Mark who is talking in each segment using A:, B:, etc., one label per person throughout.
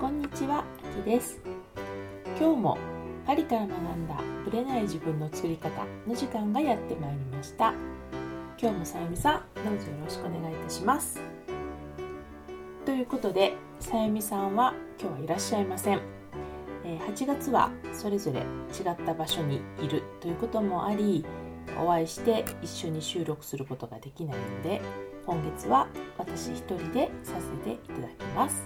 A: こんにちは、あきです。今日もパリから学んだブレない自分の作り方の時間がやってまいりました。今日もさゆみさんどうぞよろしくお願いいたします。ということでさゆみさんは今日はいらっしゃいません。8月はそれぞれ違った場所にいるということもありお会いして一緒に収録することができないので今月は私一人でさせていただきます。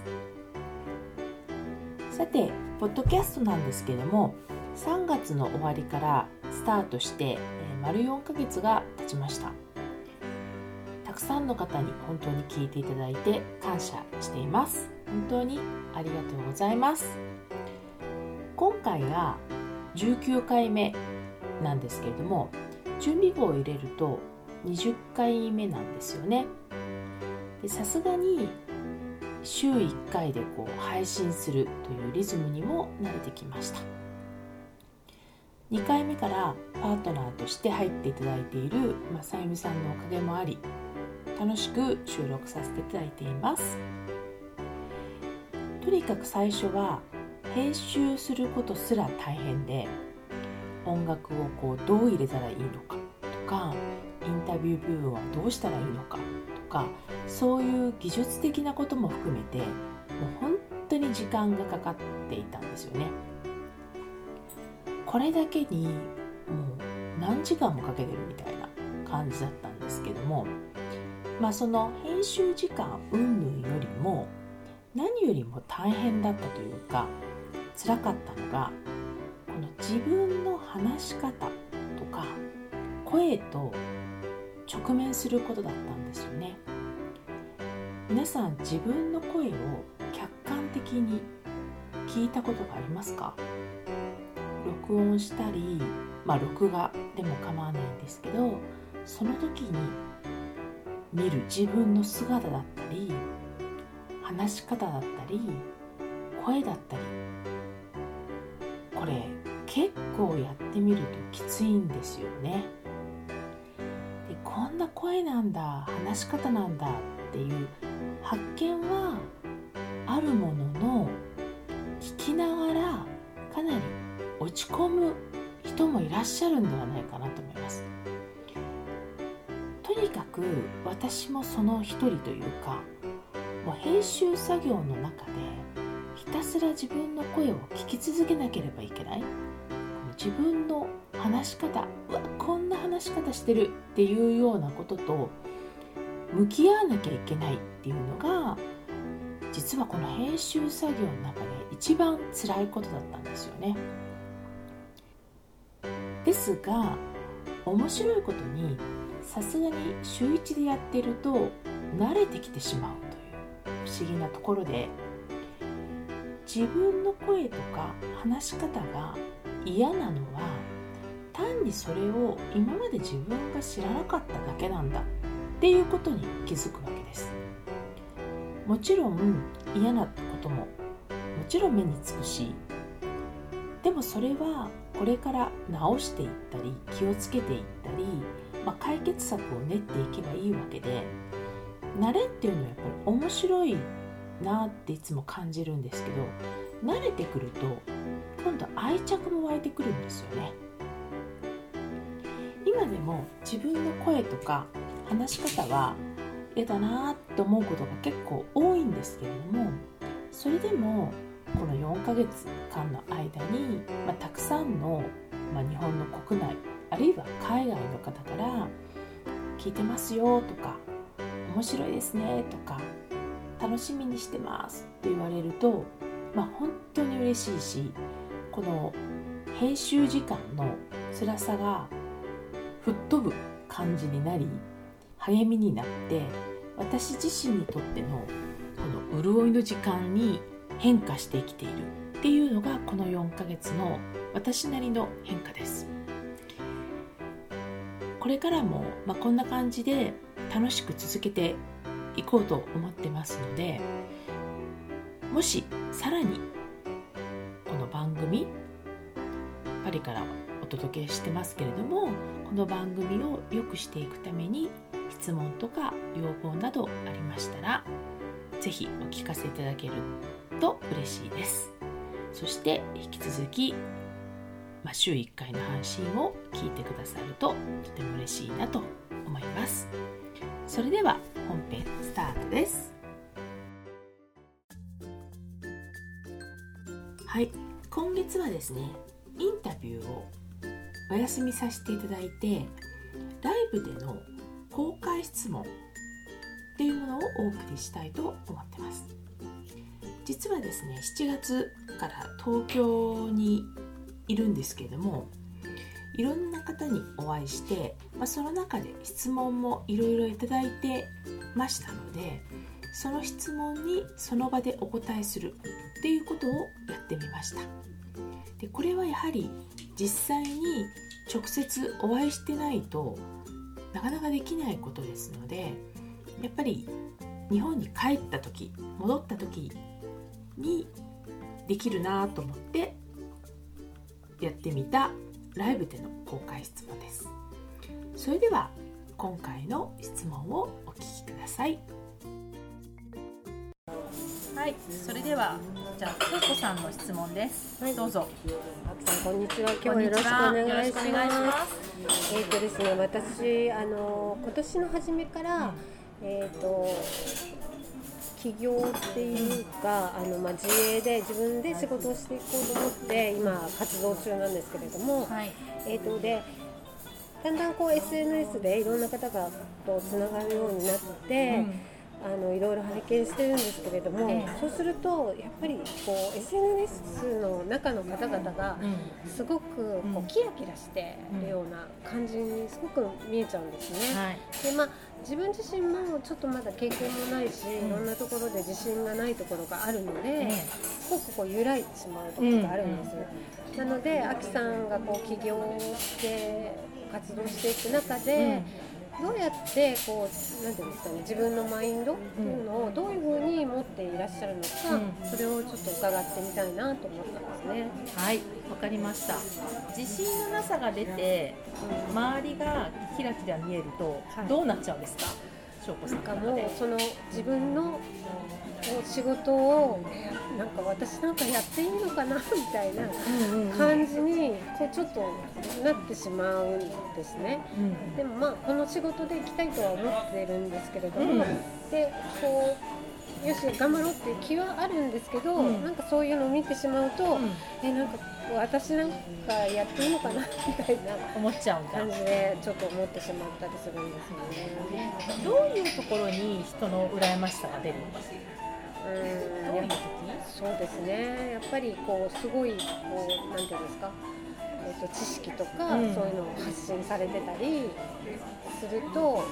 A: さてポッドキャストなんですけども3月の終わりからスタートして、え丸4ヶ月が経ちました。たくさんの方に本当に聞いていただいて感謝しています。本当にありがとうございます。今回が19回目なんですけれども準備簿を入れると20回目なんですよね。さすがに週1回でこう配信するというリズムにも慣れてきました。2回目からパートナーとして入っていただいている、ま、さゆみさんのおかげもあり楽しく収録させていただいています。とにかく最初は編集することすら大変で音楽をこうどう入れたらいいのかとかインタビュー部分はどうしたらいいのかかそういう技術的なことも含めてもう本当に時間がかかっていたんですよね。これだけにもう何時間もかけてるみたいな感じだったんですけどもまあその編集時間云々よりも何よりも大変だったというか辛かったのがこの自分の話し方とか声と直面することだったんですよね皆さん自分の声を客観的に聞いたことがありますか？録音したりまあ録画でも構わないんですけどその時に見る自分の姿だったり話し方だったり声だったりこれ結構やってみるときついんですよね。でこんな声なんだ話し方なんだっていう発見はあるものの聞きながらかなり落ち込む人もいらっしゃるんではないかなと思います。とにかく私もその一人というかもう編集作業の中でひたすら自分の声を聞き続けなければいけない。自分の話し方うわこんな話し方してるっていうようなことと向き合わなきゃいけないっていうのが実はこの編集作業の中で一番辛いことだったんですよね。ですが面白いことにさすがに週1でやってると慣れてきてしまうという不思議なところで自分の声とか話し方が嫌なのは単にそれを今まで自分が知らなかっただけなんだっていうことに気づくわけです。もちろん嫌なことももちろん目につくしでもそれはこれから直していったり気をつけていったり、まあ、解決策を練っていけばいいわけで慣れっていうのはやっぱり面白いなっていつも感じるんですけど慣れてくると今度愛着も湧いてくるんですよね。今でも自分の声とか話し方は嫌だなって思うことが結構多いんですけれどもそれでもこの4ヶ月間の間に、まあ、たくさんの、まあ、日本の国内あるいは海外の方から「聞いてますよ」とか「面白いですね」とか「楽しみにしてます」って言われると、まあ、本当に嬉しいしこの編集時間の辛さが吹っ飛ぶ感じになり励みになって私自身にとってのこの潤いの時間に変化して生きているっていうのがこの4ヶ月の私なりの変化です。これからも、まあ、こんな感じで楽しく続けていこうと思ってますのでもしさらにこの番組パリからお届けしてますけれどもこの番組を良くしていくために質問とか要望などありましたら是非お聞かせいただけると嬉しいです。そして引き続き、まあ、週1回の配信を聞いてくださるととても嬉しいなと思います。それでは本編スタートです。はい。今月はですねインタビューをお休みさせていただいてライブでの公開質問っていうものをお送りしたいと思ってます。実はですね7月から東京にいるんですけれどもいろんな方にお会いして、まあ、その中で質問もいろいろいただいてましたのでその質問にその場でお答えするっていうことをやってみました。でこれはやはり実際に直接お会いしてないとなかなかできないことですのでやっぱり日本に帰った時戻った時にできるなと思ってやってみたライブでの公開質問です。それでは今回の質問をお聞きください。はいそれではじゃあ京子さんの質問です、はい、どうぞ。
B: こんにちは。今日は。よろしくお願いしますえっ、ー、とですね私あの今年の初めから、うん、えっ、ー、と起業っていうか、あのまあ、自営で自分で仕事をしていこうと思って今活動中なんですけれども、はい、えーとでだんだんこう SNS でいろんな方がとつながるようになって。うんあのいろいろ拝見してるんですけれども、えそうするとやっぱりこう SNS の中の方々がすごくこうキラキラしてるような感じにすごく見えちゃうんですね。はい、でまあ自分自身もちょっとまだ経験もないし、いろんなところで自信がないところがあるので、すごくこう揺らいでしまうところがあるんです。なので、あきさんがこう起業して活動していく中で、どうやってこうなんていうんですかね自分のマインドっていうのをどういうふうに持っていらっしゃるのか、うん、それをちょっと伺ってみたいなと思ったんですね。
A: はいわかりました。自信のなさが出て、うん、周りがキラキラ見えると、どうなっちゃうんですか？翔子さん
B: かもうその自分の仕事をなんか私なんかやっていいのかなみたいな感じにこうちょっとなってしまうんですね、うん、でもまあこの仕事で行きたいとは思ってるんですけれども、うん、でこうよし頑張ろうっていう気はあるんですけど、うん、なんかそういうのを見てしまうと、うん、えなんか私なんかやっていいのかなみたいな
A: 思っちゃう
B: 感じでちょっと思ってしまったりするんですよね。
A: どういうところに人の羨ましさが出るんですか？うん、
B: そうですね。やっぱりこうすごいこうなんていうんですか、えーと、知識とか、うん、そういうのを発信されてたりすると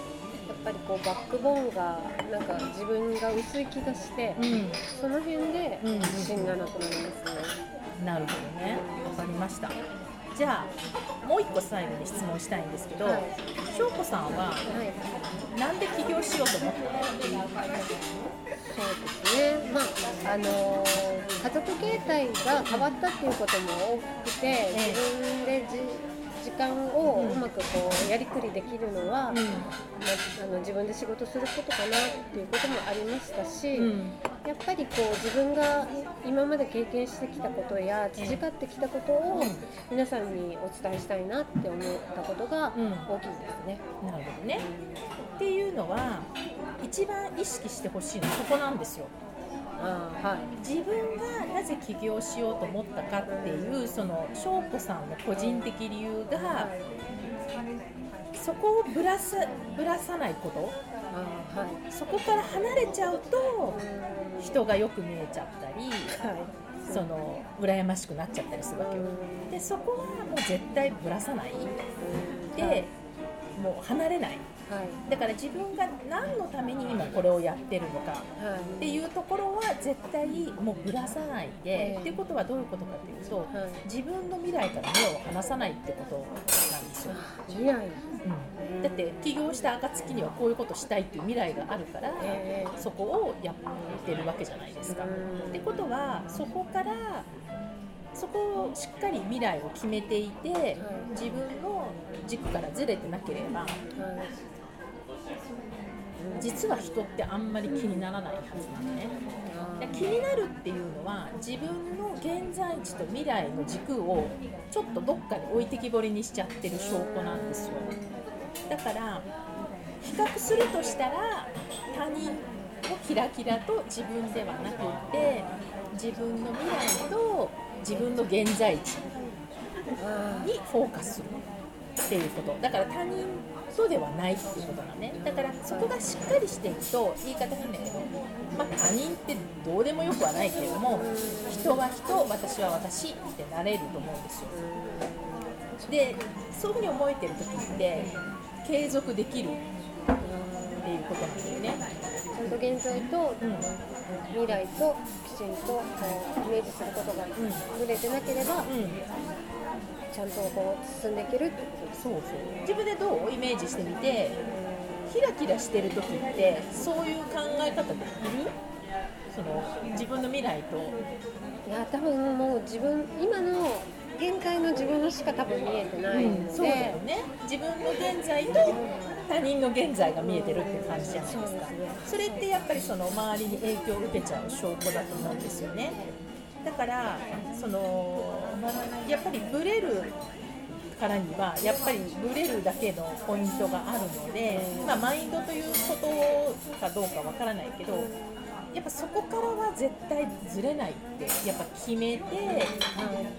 B: やっぱりこうバックボーンがなんか自分が薄い気がして、うん、その辺で自信がなくなりますね。
A: なるほどね。わかりましたじゃあもう一個最後に質問したいんですけど、はい、翔子さんは、はい、なんで起業しようと思ったの？
B: そうですね、まああのー、家族形態が変わったっていうことも多くて、自分で時間をうまくこうやりくりできるのは、うん、まあ、あの自分で仕事することかなっていうこともありましたし、うん、やっぱりこう自分が今まで経験してきたことや培ってきたことを皆さんにお伝えしたいなって思ったことが大きいですね。
A: なるほどね、っていうのは一番意識してほしいのはそこなんですよ。はい、自分がなぜ起業しようと思ったかっていうその翔子さんの個人的理由がそこをぶらさぶらさないこと、はい、そこから離れちゃうと人がよく見えちゃったり、はい、その羨ましくなっちゃったりするわけよ。でそこはもう絶対ぶらさないで、もう離れない。はい、だから自分が何のために今これをやってるのかっていうところは絶対もうぶらさないで、っていうことはどういうことかっていうと、はい、自分の未来から目を離さないってことなんですよ。
B: 未来、
A: うん、だって起業した暁にはこういうことしたいっていう未来があるから、えー、そこをやってるわけじゃないですか。ってことはそこからそこをしっかり未来を決めていて、自分の軸からずれてなければ、
C: 実は人ってあんまり気にならないはずなのね。で気になるっていうのは自分の現在地と未来の軸をちょっとどっかに置いてきぼりにしちゃってる証拠なんですよ。だから比較するとしたら他人のキラキラと自分ではなくって自分の未来と自分の現在地にフォーカスするっていうこと。だから他人とではないっていうことだね。だからそこがしっかりしていくと言い方変だけど、まあ、他人ってどうでもよくはないけれども人は人私は私ってなれると思うんですよ。でそういうふうに思えてる時って継続できるっていうことなんだよね。
B: ゃんと現在と未来ときちんとイメージすることがぶれてなければ、
C: うん。
B: ちゃんとこう進んでいけるってこと
C: そうそう。自分でどうイメージしてみてキラキラしてる時ってそういう考え方でいる？その自分の未来と。
B: いや多分もう自分今の現在の自分のしか多分見えてないので、
C: そうだよね。自分の現在と他人の現在が見えてるって感じじゃないですか。
B: そ
C: れってやっぱりその周りに影響を受けちゃう証拠だと思うんですよね。だからそのやっぱりブレるからにはやっぱりブレるだけのポイントがあるので、まあ、マインドということかどうかわからないけどやっぱそこからは絶対ずれないってやっぱ決めて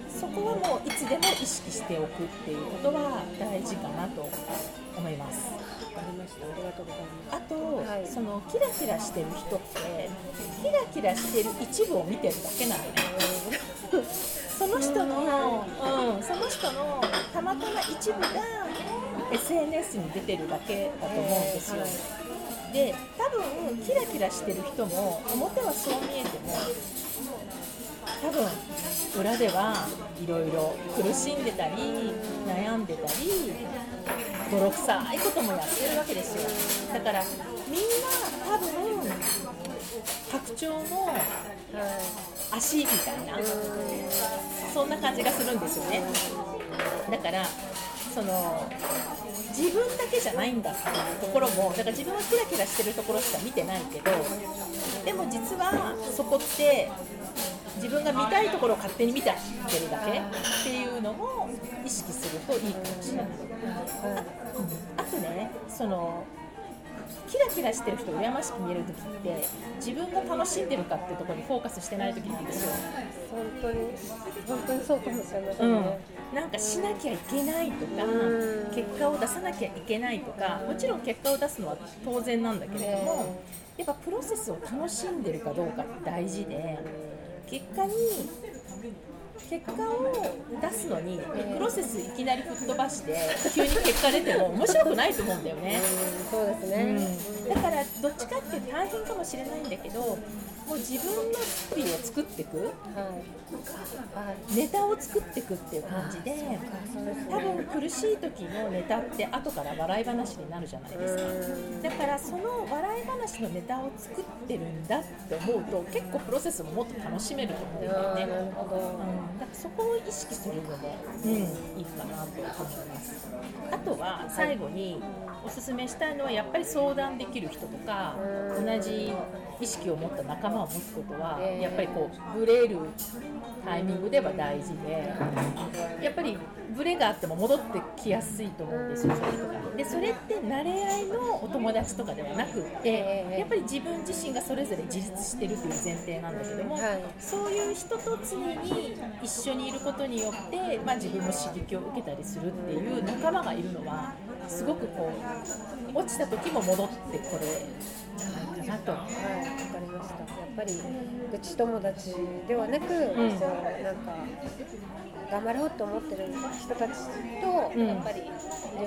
C: そこはもういつでも意識しておくっていうことは大事かなと思います。
B: わかりました。ありがとうございます
C: あと、
B: はい。
C: そのキラキラしてる人ってキラキラしてる一部を見てるだけなのねその人の、うん、その人のたまたま一部が SNS に出てるだけだと思うんですよ、で多分キラキラしてる人も表はそう見えても多分裏ではいろいろ苦しんでたり悩んでたり泥臭いこともやってるわけですよ。だからみんな多分白鳥の足みたいなそんな感じがするんですよね。だからその自分だけじゃないんだっていうところもだから自分はキラキラしてるところしか見てないけどでも実はそこって自分が見たいところを勝手に見てってるだけっていうのも意識するといいかもしれない。あとねそのキラキラしてる人羨ましく見える時って自分が楽しんでるかっていうところにフォーカスしてない時なんですよ。
B: 本当に。本当にそうかもしれませ
C: うん。なんかしなきゃいけないとか
B: うん。
C: 結果を出さなきゃいけないとかもちろん結果を出すのは当然なんだけれどもやっぱプロセスを楽しんでるかどうかって大事で結果に結果を出すのにプロセスいきなり吹っ飛ばして急に結果出ても面白くないと思うんだよね。
B: うんそうですね、
C: だからどっちかって大変かもしれないんだけどもう自分のストーリーを作っていく？
B: はい。はい。
C: ネタを作っていくっていう感じで
B: ね
C: 多分苦しい時のネタって後から笑い話になるじゃないですか。
B: うん。
C: だからその笑い話のネタを作ってるんだって思うと結構プロセスももっと楽しめると思うんだよね。うん、だからそこを意識するのも、うん、いいかなと思います。あとは最後におすすめしたいのはやっぱり相談できる人とか
B: うん。
C: 同じ意識を持った仲間を持つことは
B: えー
C: やっぱりこうブレるタイミングでは大事でやっぱりブレがあっても戻ってきやすいと思うんですよそういう人がでそれって慣れ合いのお友達とかではなくって
B: えー
C: やっぱり自分自身がそれぞれ自立してるという前提なんだけども、
B: はい
C: そういう人と常に一緒にいることによって、まあ、自分も刺激を受けたりするっていう仲間がいるのはすごくこう落ちた時も戻ってこれないかなと。
B: はい、わかりました。やっぱり愚痴友達ではなく、そうなんか頑張ろうと思ってる人たちと、
C: うん。
B: やっぱりいる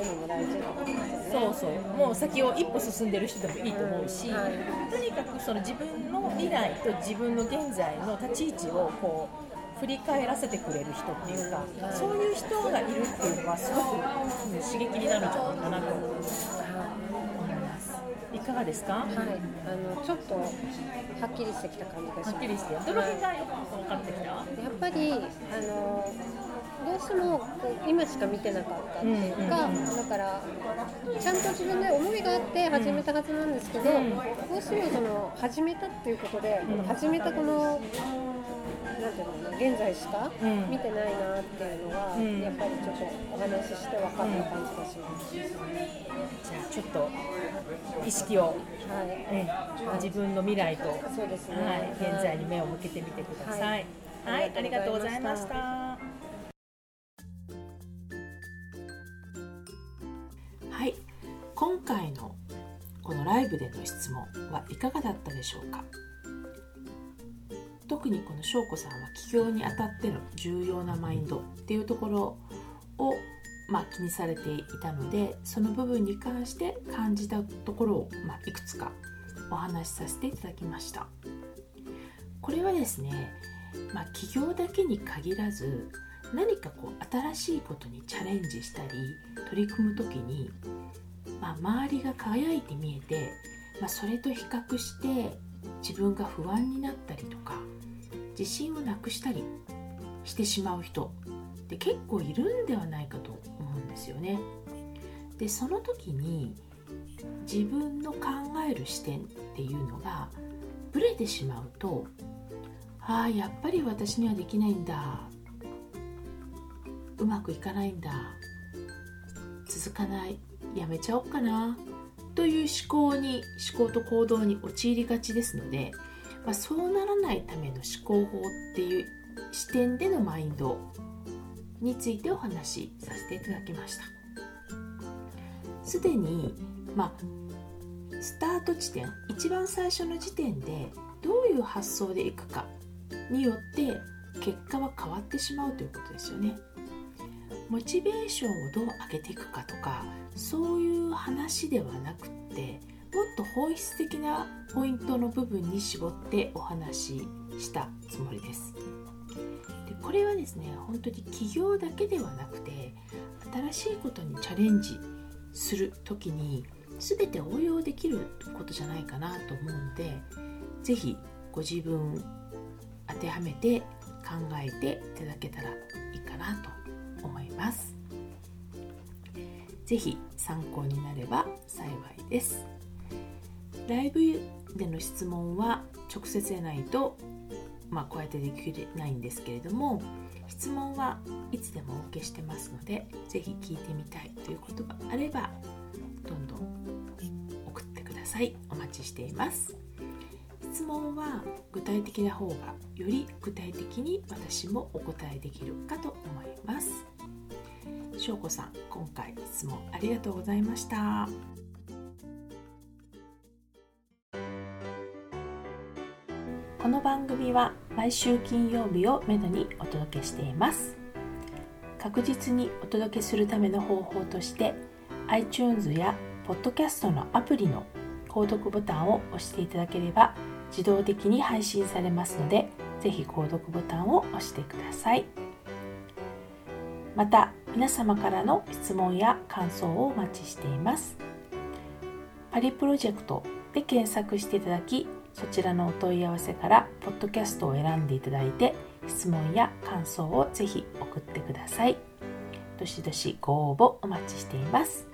B: のも大事ってことですよね。
C: そうそう。もう先を一歩進んでる人でもいいと思うし、
B: うんはい。
C: とにかくその自分の未来と自分の現在の立ち位置をこう振り返らせてくれる人っていうか、そういう人がいるっていうのはすごくうん刺激になるんじゃないかなと思います。いかがですか？は
B: はい、あのちょっとはっきりしてきた感じがします。
C: っきりして、どの辺がよく分かってきた？
B: やっぱりあのどうしてもこう今しか見てなかったっていうか、だからちゃんと自分で思いがあって始めたはずなんですけど、どうしてもその始めたっていうことで、この始めたこの現在しか見てないなっていうのは、やっぱりちょっとお話しして分かった感じがします。
A: じゃあちょっと意識を、
B: はい。
A: え自分の未来と、
B: そうですね、
A: はい、現在に目を向けてみてください。
B: はい。
A: はい、ありがとうございました。はい、今回のこのライブでの質問はいかがだったでしょうか？特にこの翔子さんは起業にあたっての重要なマインドっていうところを、まあ、気にされていたのでその部分に関して感じたところを、まあ、いくつかお話しさせていただきました。これはですね、まあ、起業だけに限らず何かこう新しいことにチャレンジしたり取り組む時に、まあ、周りが輝いて見えて、まあ、それと比較して自分が不安になったりとか自信をなくしたりしてしまう人って結構いるんではないかと思うんですよね。でその時に自分の考える視点っていうのがブレてしまうとああやっぱり私にはできないんだうまくいかないんだ続かないやめちゃおうかなという思考に思考と行動に陥りがちですので、まあ、そうならないための思考法っていう視点でのマインドについてお話しさせていただきました。すでに、まあ、スタート地点一番最初の時点でどういう発想でいくかによって結果は変わってしまうということですよね。モチベーションをどう上げていくかとかそういう話ではなくってもっと本質的なポイントの部分に絞ってお話ししたつもりです。でこれはですね本当に起業だけではなくて新しいことにチャレンジする時に全て応用できることじゃないかなと思うので是非ご自分当てはめて考えていただけたらいいかなと思います。ぜひ参考になれば幸いです。ライブでの質問は直接でないと、まあ、こうやってできないんですけれども質問はいつでもお受けしてますのでぜひ聞いてみたいということがあればどんどん送ってください。お待ちしています。質問は具体的な方がより具体的に私もお答えできるかと思います。翔子さん今回質問ありがとうございました。この番組は毎週金曜日をめどにお届けしています。確実にお届けするための方法として iTunes や Podcast のアプリの購読ボタンを押していただければ自動的に配信されますのでぜひ購読ボタンを押してください。また皆様からの質問や感想をお待ちしていますパリプロジェクトで検索していただきそちらのお問い合わせからポッドキャストを選んでいただいて質問や感想をぜひ送ってくださいどしどしご応募お待ちしています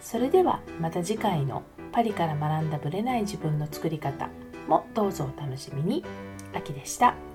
A: それではまた次回のパリから学んだブレない自分の作り方もどうぞお楽しみに。秋でした。